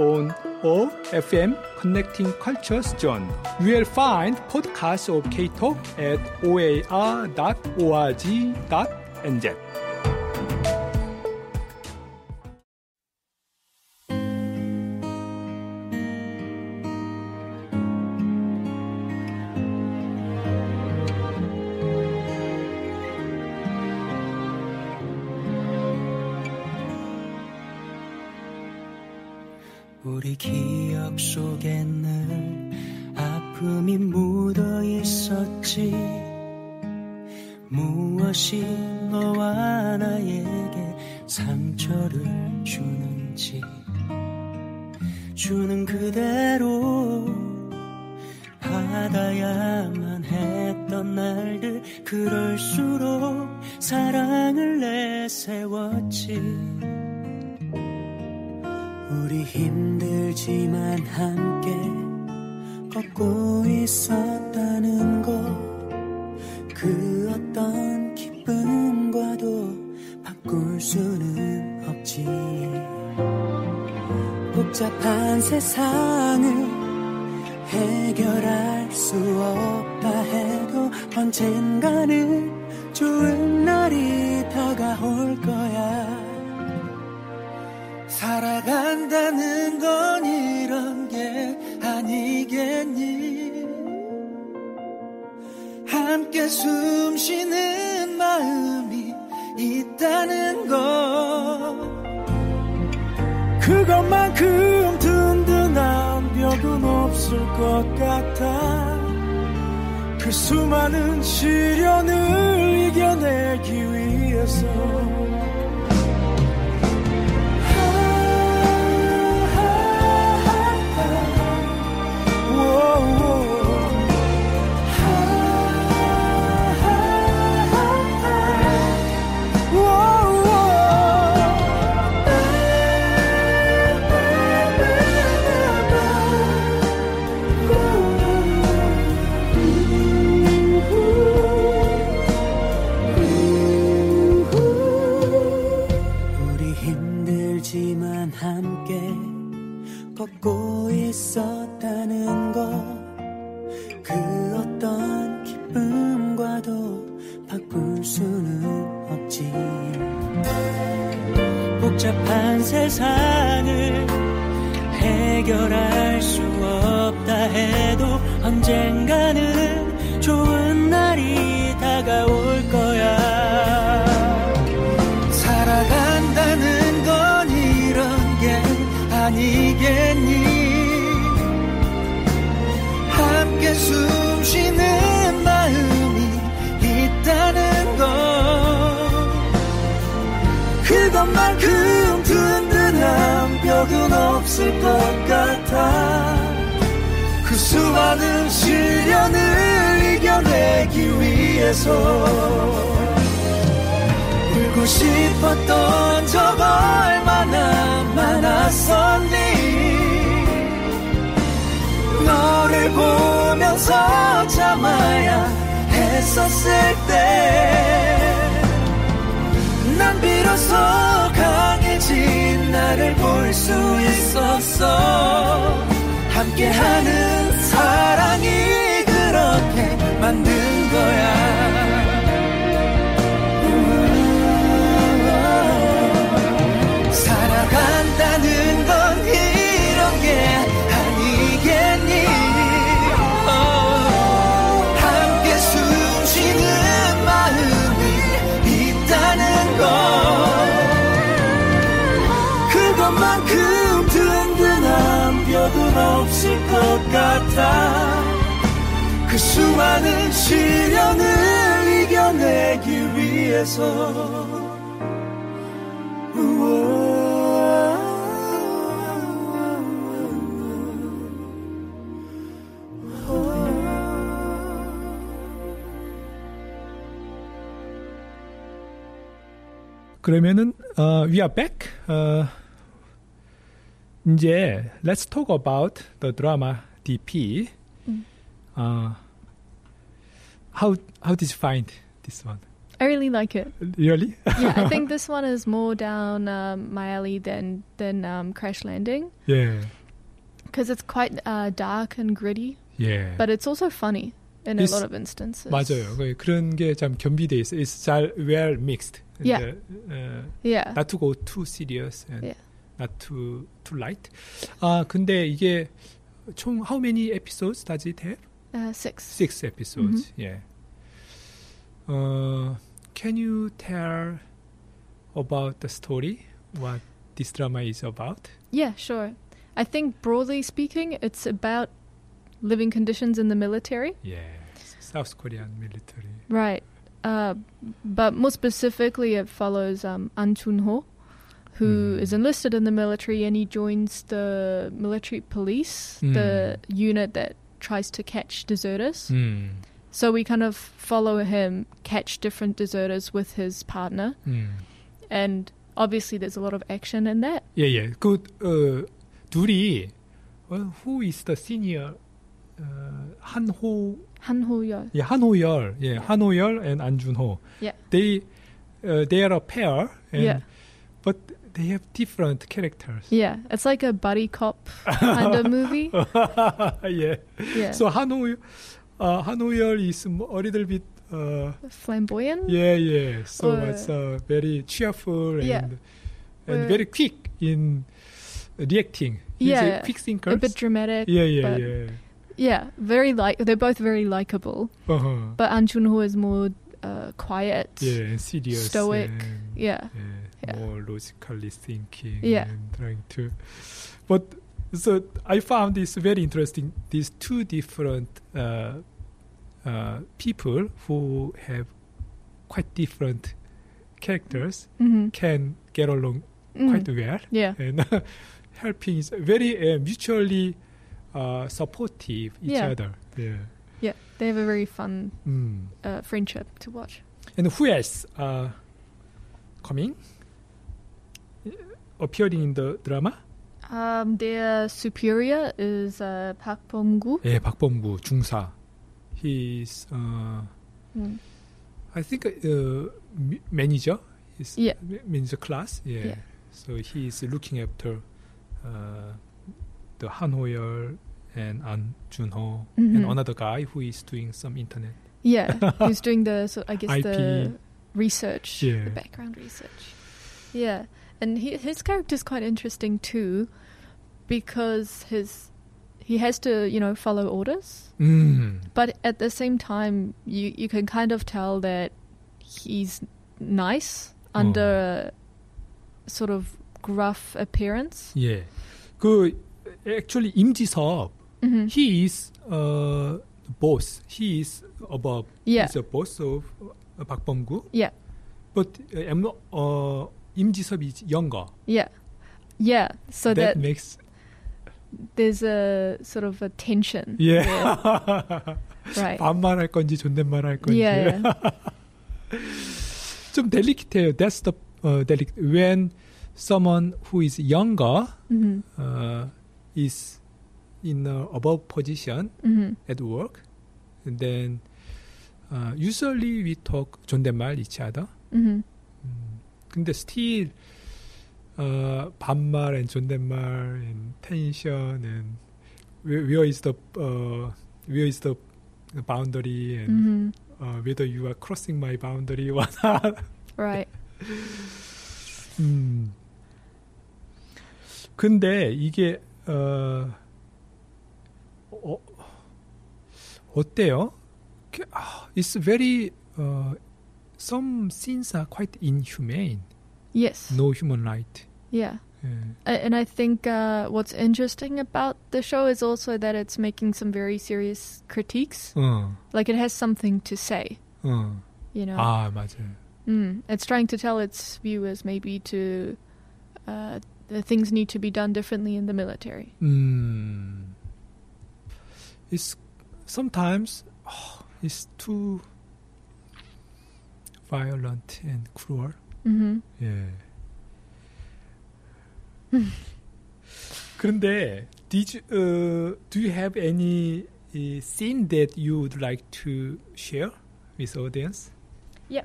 On OFM Connecting Cultures Zone. You will find podcasts of K-Talk at oar.org.nz. 우리 기억 속에 늘 아픔이 묻어 있었지. 무엇이 너와 나에게 상처를 주는지. 주는 그대로 받아야만 했던 날들. 그럴수록 사랑을 내세웠지 우리 힘들지만 함께 걷고 있었다는 것. 그 어떤 기쁨과도 바꿀 수는 없지. 복잡한 세상을 해결할 수 없다 해도 언젠가는 좋은 날이 다가올 거야 살아간다는 건 이런 게 아니겠니? 함께 숨 쉬는 마음이 있다는 것. 그것만큼 든든한 벽은 없을 것 같아. 그 수많은 시련을 이겨내기 위해서 걷고 있었다는 벽은 없을 것 같아. 그 수많은 시련을 이겨내기 위해서 울고 싶었던 적 얼마나 많았었니? 너를 보면서 참아야 했었을 때 난 비로소 강해진 나를 볼 수 있었어. 함께하는 사랑이 그렇게 만든 거야 수많은 시련을 이겨내기 위해서 그러면은 어, we are back. 어, 이제 let's talk about the drama DP. 음. 어, how how did you find this one? I really like it. Really? Yeah, I think this one is more down um, my alley than than um, Crash Landing yeah. because it's quite uh, dark and gritty, Yeah. but it's also funny in a It's- lot of instances. 맞아요. 그- 그런 게 참 겸비돼 있어. It's 잘 well mixed. Yeah. 어, Yeah. not to go too serious and Yeah. not too too light. 아 근데 이게 총 how many episodes does it have? Uh, six. Six episodes. Yeah. Uh, can you tell about the story? What this drama is about? Yeah, sure. I think broadly speaking, it's about living conditions in the military. Yeah. South Korean military. Right. Uh, but more specifically, it follows um, An Chun Ho, who Mhm. is enlisted in the military and he joins the military police, the unit that tries to catch deserters. 음. So we kind of follow him catch different deserters with his partner. 음. And obviously, there's a lot of action in that. 예, 예. 그, 어, 둘이, 어, who is the senior, 어, 한호, Han Ho Yo. 예, 한호열, 예, 한호열 and 안준호. Yeah. They, uh, they are a pair, and, Yeah. but they have different characters. Yeah, it's like a buddy cop kind of movie. yeah. yeah. So Hanoi, uh, Hanoi is a little bit uh, flamboyant. Yeah, yeah. So or, it's uh, very cheerful and yeah. and very quick in reacting. He's yeah, quick thinkers. A bit dramatic. Yeah, yeah, yeah. Yeah, very like they're both very likable. Uh-huh. But An Chun Ho is more uh, quiet. Yeah, serious. Stoic. And, yeah. yeah. Yeah. more logically thinking. Yeah. And trying to. But so I found this very interesting. These two different uh, uh, people who have quite different characters hmm can get along quite well. Yeah. And helping is very uh, mutually uh, supportive each Yeah. other. Yeah. Yeah. They have a very fun Mm. uh, friendship to watch. And who else uh, coming? appeared in the drama? Um, their superior is uh, Park Beom-gu. 예, 박범구 중사. He's uh, mm. I think uh, manager. He's yeah. manager class. Yeah. yeah. So he's looking after uh, the Han Ho-yeol and An Junho mm-hmm. and another guy who is doing some internet. Yeah, he's doing the so I guess IP. the research, yeah. the background research. Yeah and he, his character is quite interesting too, because his he has to you know follow orders, 음. but at the same time you you can kind of tell that he's nice under a sort of gruff appearance. 예. 그 actually 임지섭 hmm he is uh, boss. He is above. Yeah. He's a boss of uh, 박범구. Yeah, But uh, M- uh, 임지섭 is younger. yeah, yeah. So that, that, makes there's a sort of a tension. yeah. there, right. 반말할 건지 존댓말할 건지. Yeah. 좀 delicate. That's the uh, delicate. When someone who is younger hmm uh, is in a above position hmm at work, and then uh, usually we talk 존댓말 each other. hmm 음, 근데 still 어, 반말 and 존댓말 and tension and where, where is the uh, where is the boundary and hmm uh, whether you are crossing my boundary or not. Right. 음. 근데 이게 어, 어 어때요? 그, 아, It's very uh, some scenes are quite inhumane. Yes. No human right. Yeah. 예. A- And I think uh, what's interesting about the show is also that it's making some very serious critiques. 어, Like it has something to say, 어. you know. 아 맞아요. Mm. It's trying to tell its viewers maybe to uh, the things need to be done differently in the military. 음. It's sometimes oh, it's too violent and cruel. Mm-hmm. 예. 그런데 did you, uh, do you have any uh, scene that you would like to share with audience? Yeah,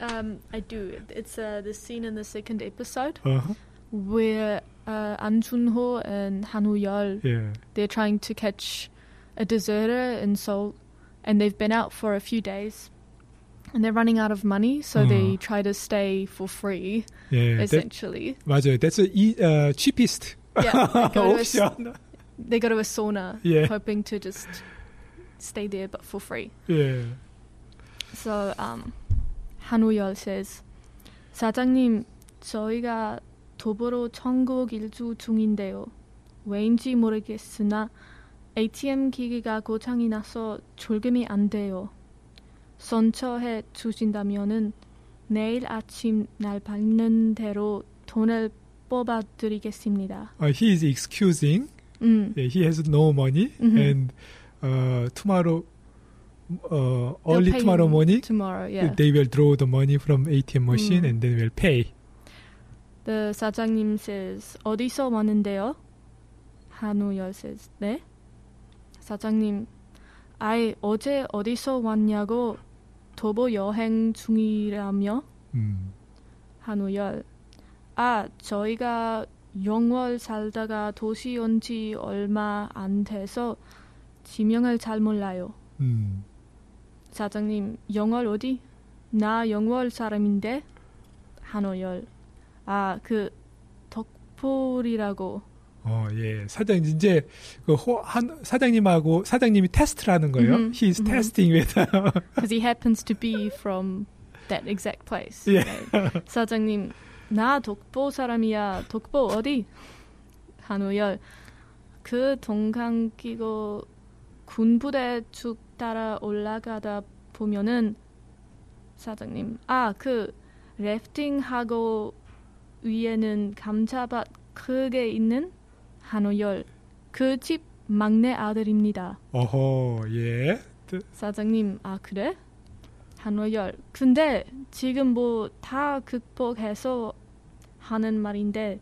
um, I do. It's uh, the scene in the second episode uh-huh. where uh, An Chun-ho and Han Ho-yeol, yeah. they're trying to catch a deserter in Seoul, and they've been out for a few days and they're running out of money, so 어. they mm. try to stay for free, 예, essentially. That, 맞아요. That's a uh, cheapest yeah, they go option. To a, they go to a sauna, yeah. hoping to just stay there, but for free. Yeah. So um, Han Ho-yeol says, 사장님, 저희가 도보로 천국 일주 중인데요. 왜인지 모르겠으나 ATM 기기가 고장이 나서 졸금이 안 돼요. 선처해 주신다면은 내일 아침 날 밝는 대로 돈을 뽑아 드리겠습니다. Uh, he is excusing. 음. He has no money, Mhm. and uh, tomorrow, uh, early tomorrow morning, tomorrow, yeah. they will draw the money from ATM machine Mm. and then will pay. The 사장님 says, 어디서 왔는데요? 한우열 says, 네? 사장님, 아이, 어제 어디서 왔냐고 도보 여행 중이라며? 음. 한우열, 아, 저희가 영월 살다가 도시 온 지 얼마 안 돼서 지명을 잘 몰라요. 음. 사장님, 영월 어디? 나 영월 사람인데? 한우열, 아, 그 덕포리라고. 어, 예. 사장 이제 그 호, 한 사장님하고 사장님이 테스트를 하는 거예요. Mhm, He's mhm. testing with because he happens to be from that exact place. Yeah. Okay. 사장님, 나 독보 사람이야. 독보 어디? 한우열, 그 동강 끼고 군부대 쭉 따라 올라가다 보면은 사장님, 아, 그 래프팅하고 위에는 감자밭 크게 있는 한우열, 그 집 막내 아들입니다. 어허, 예. 사장님, 아 그래? 한호열. 근데 지금 뭐 다 극복해서 하는 말인데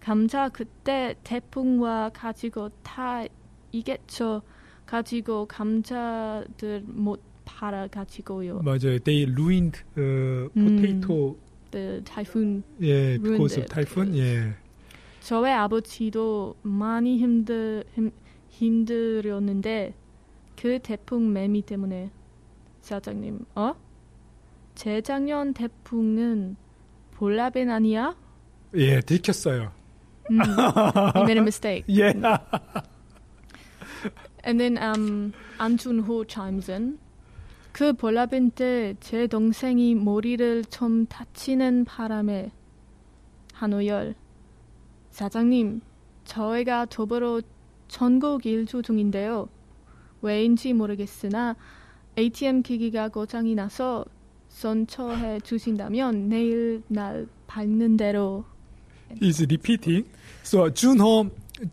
감자 그때 태풍과 가지고 다 이겠죠. 가지고 감자들 못 팔아 가지고요. 맞아요. They ruined uh, 음. potato. The typhoon. 예, because of typhoon. 예. 저의 아버지도 많이 힘들 힘, 힘들었는데 그 태풍 매미 때문에 사장님, 어? 재작년 태풍은 볼라벤 아니야? 예, 들켰어요. 음, he made a mistake. 예. And then um, Chun-ho chimes in. 그 볼라벤 때 제 동생이 머리를 좀 다치는 바람에 한우열 사장님 저희가 더불어 전국 일주 중인데요. 왜인지 모르겠으나 ATM 기기가 고장이 나서 선처해 주신다면 내일 날 밝는 대로 He's repeating. So Junho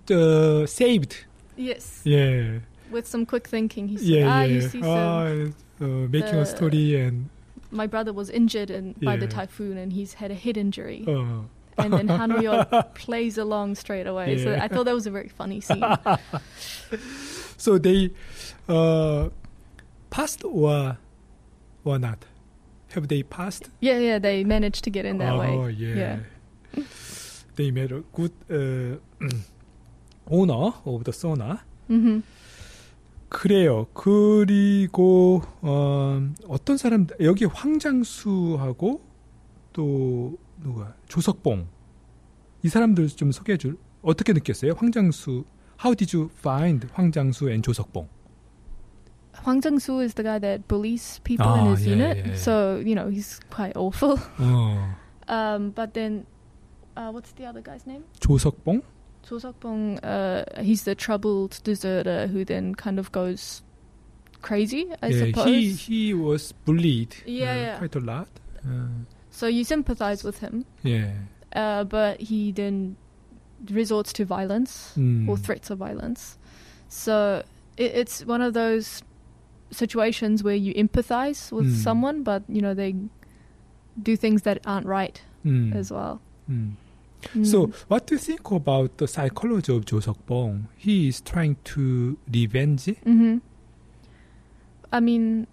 uh, saved. Yes. 예. With some quick thinking, he said, 예, "Ah, 예. you see, so 아, uh, making a the- story and my brother was injured in, by the Yeah. typhoon, and he's had a head injury." 어. And then Hanoyo plays along straight away. So Yeah. I thought that was a very funny scene. So they uh, passed or or not? Have they passed? yeah, yeah, they managed to get in that oh, way. yeah. Yeah. They made a good uh, owner of the sauna. hmm 그래요. 그리고 어, 어떤 사람 여기 황장수하고 또 누가 조석봉 이 사람들 좀 소개해 줄 어떻게 느꼈어요? 황장수 How did you find 황장수 and 조석봉? Hwang Jung-soo is the guy that bullies people Ah, in his yeah, unit. yeah, yeah. So, you know, he's quite awful. 어, Um, but then, uh, what's the other guy's name? 조석봉? Cho Sok-bong, uh, he's the troubled deserter who then kind of goes crazy, I yeah, suppose. he he was bullied Yeah, uh, yeah. quite a lot. so you sympathize with him, yeah. uh, but he then resorts to violence 음. or threats of violence. So it, it's one of those situations where you empathize with Mm. someone, but you know they do things that aren't right Mm. as well. Mm. Mm. So, what do you think about the psychology of Jo Seok-bong? He is trying to revenge. hmm I mean,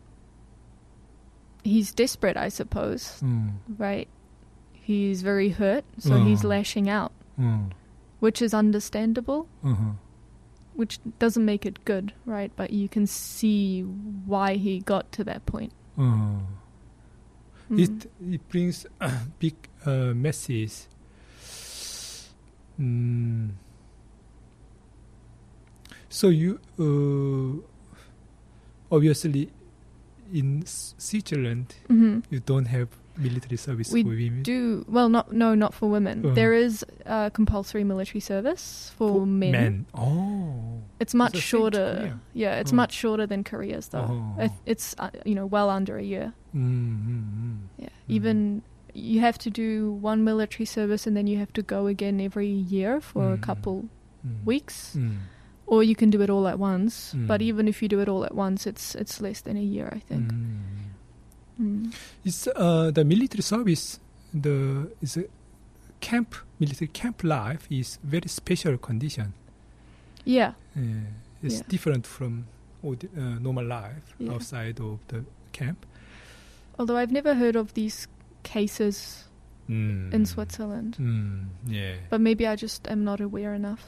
he's desperate, I suppose, Mm. right? He's very hurt, so he's Oh. lashing out, Mm. which is understandable, Uh-huh. which doesn't make it good, right? But you can see why he got to that point. Uh-huh. Mm. It it brings big uh, message. Mm. So you uh, obviously in Switzerland Mhm. you don't have military service We for women. Do well, not no, not for women. Uh-huh. There is uh, compulsory military service for, men. Oh. It's much to shorter. Yeah, it's Oh. much shorter than Korea's though. Oh. It, it's uh, you know well under a year. Mm-hmm. Yeah, Mhm. even you have to do one military service and then you have to go again every year for a Mm. couple Mm. weeks, Mm. Or you can do it all at once. But Mm. even if you do it all at once, it's it's less than a year, I think. Mm. Mm. It's uh, the military service. The is a camp military camp life is very special condition. Yeah, Uh, it's Yeah. different from uh, normal life Yeah. outside of the camp. although I've never heard of these cases Mm. in Switzerland, Mm, yeah. but maybe I just am not aware enough.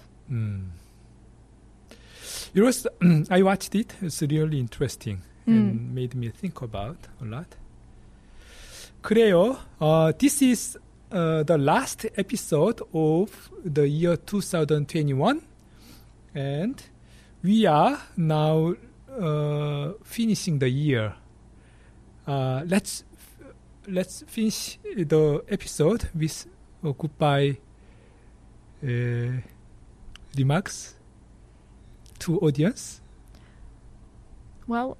Mm. It was. I watched it. It's really interesting Mm. and made me think about a lot. 그래요. Uh, this is uh, the last episode of the year 2021, and we are now uh, finishing the year. Uh, let's let's finish the episode with a goodbye uh, remarks to audience. Well,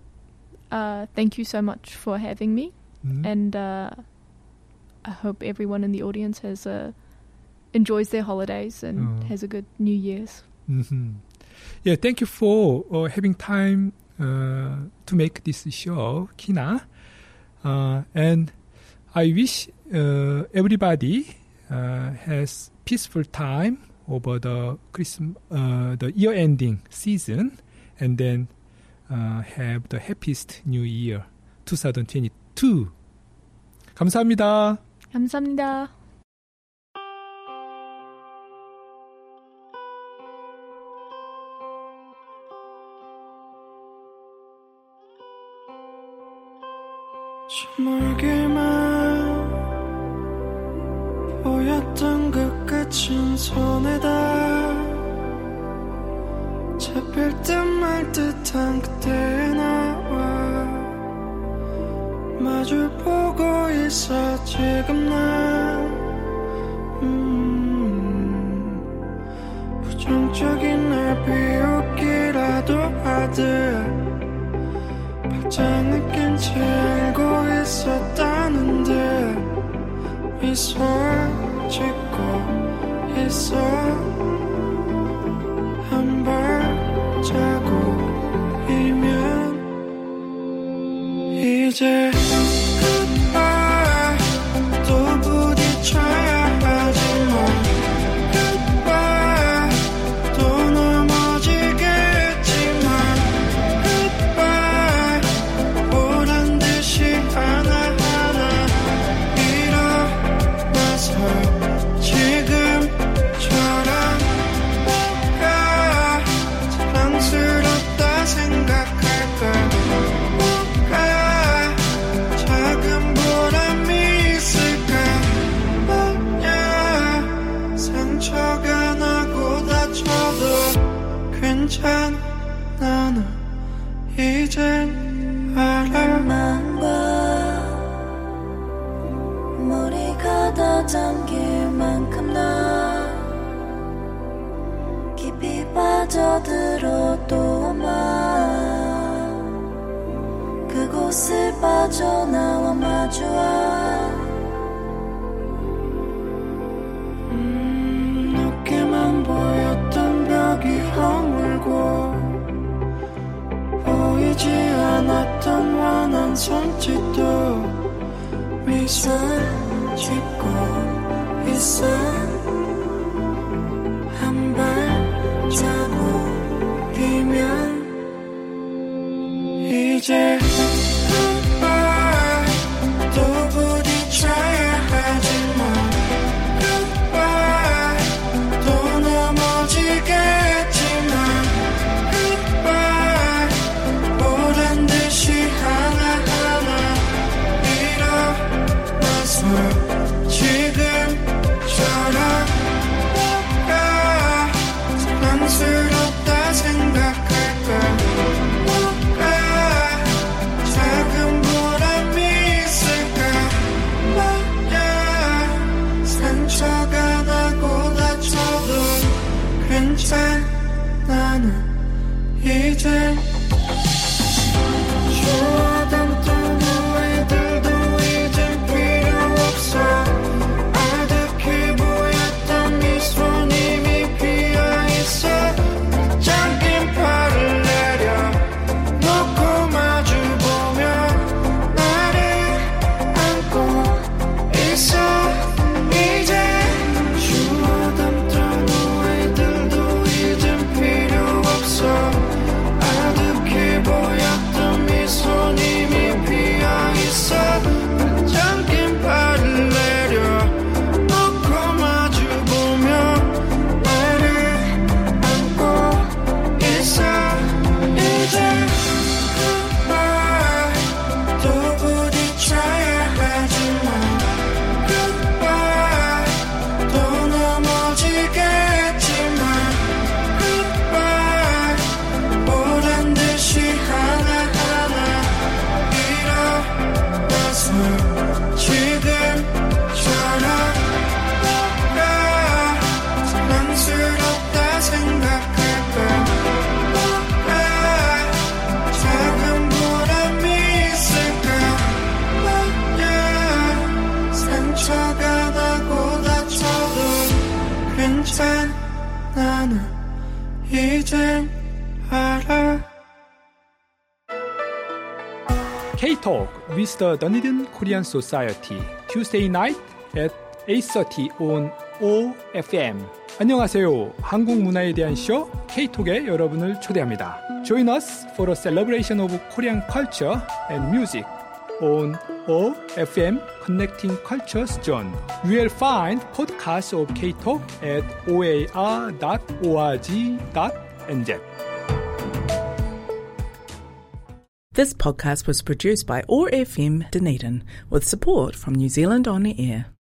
uh, thank you so much for having me, Mm. and uh, I hope everyone in the audience has uh, enjoys their holidays and Oh. has a good New Year's. Mm-hmm. Yeah, thank you for uh, having time uh, to make this show, Kina. Uh, and I wish uh, everybody uh, has peaceful time over the Christmas, uh, the year-ending season, and then uh, have the happiest New Year, 2022. 감사합니다. 감사합니다. 멀게만 보였던 그 끝은 손에다 잡힐 듯말 듯한 그때의 나와 마주 보고 있어 지금 나. 음, 부정적인 날 비웃기라도 하듯 발장을 낀채 알고 있었다는데 미소를 짓고 있어. 한 발자국이면 이제 이젠 알아. 마음과 물이 가다 잠길 만큼 나 깊이 빠져들어도 아마 그곳을 빠져나와 마주한 보이지 않았던 환한 손짓도 미소 짓고 있어. 한 발자국이면 이제 나는 이제 괜찮아 나는 이젠 알아 K-Talk with the Dunedin Korean Society Tuesday night at 8.30 on OFM 안녕하세요. 한국 문화에 대한 쇼 K-Talk에 여러분을 초대합니다. Join us for a celebration of Korean culture and music on OFM Connecting Cultures Zone. You will find podcasts of K-Talk at oar.org.nz. This podcast was produced by OAR FM Dunedin with support from New Zealand On Air.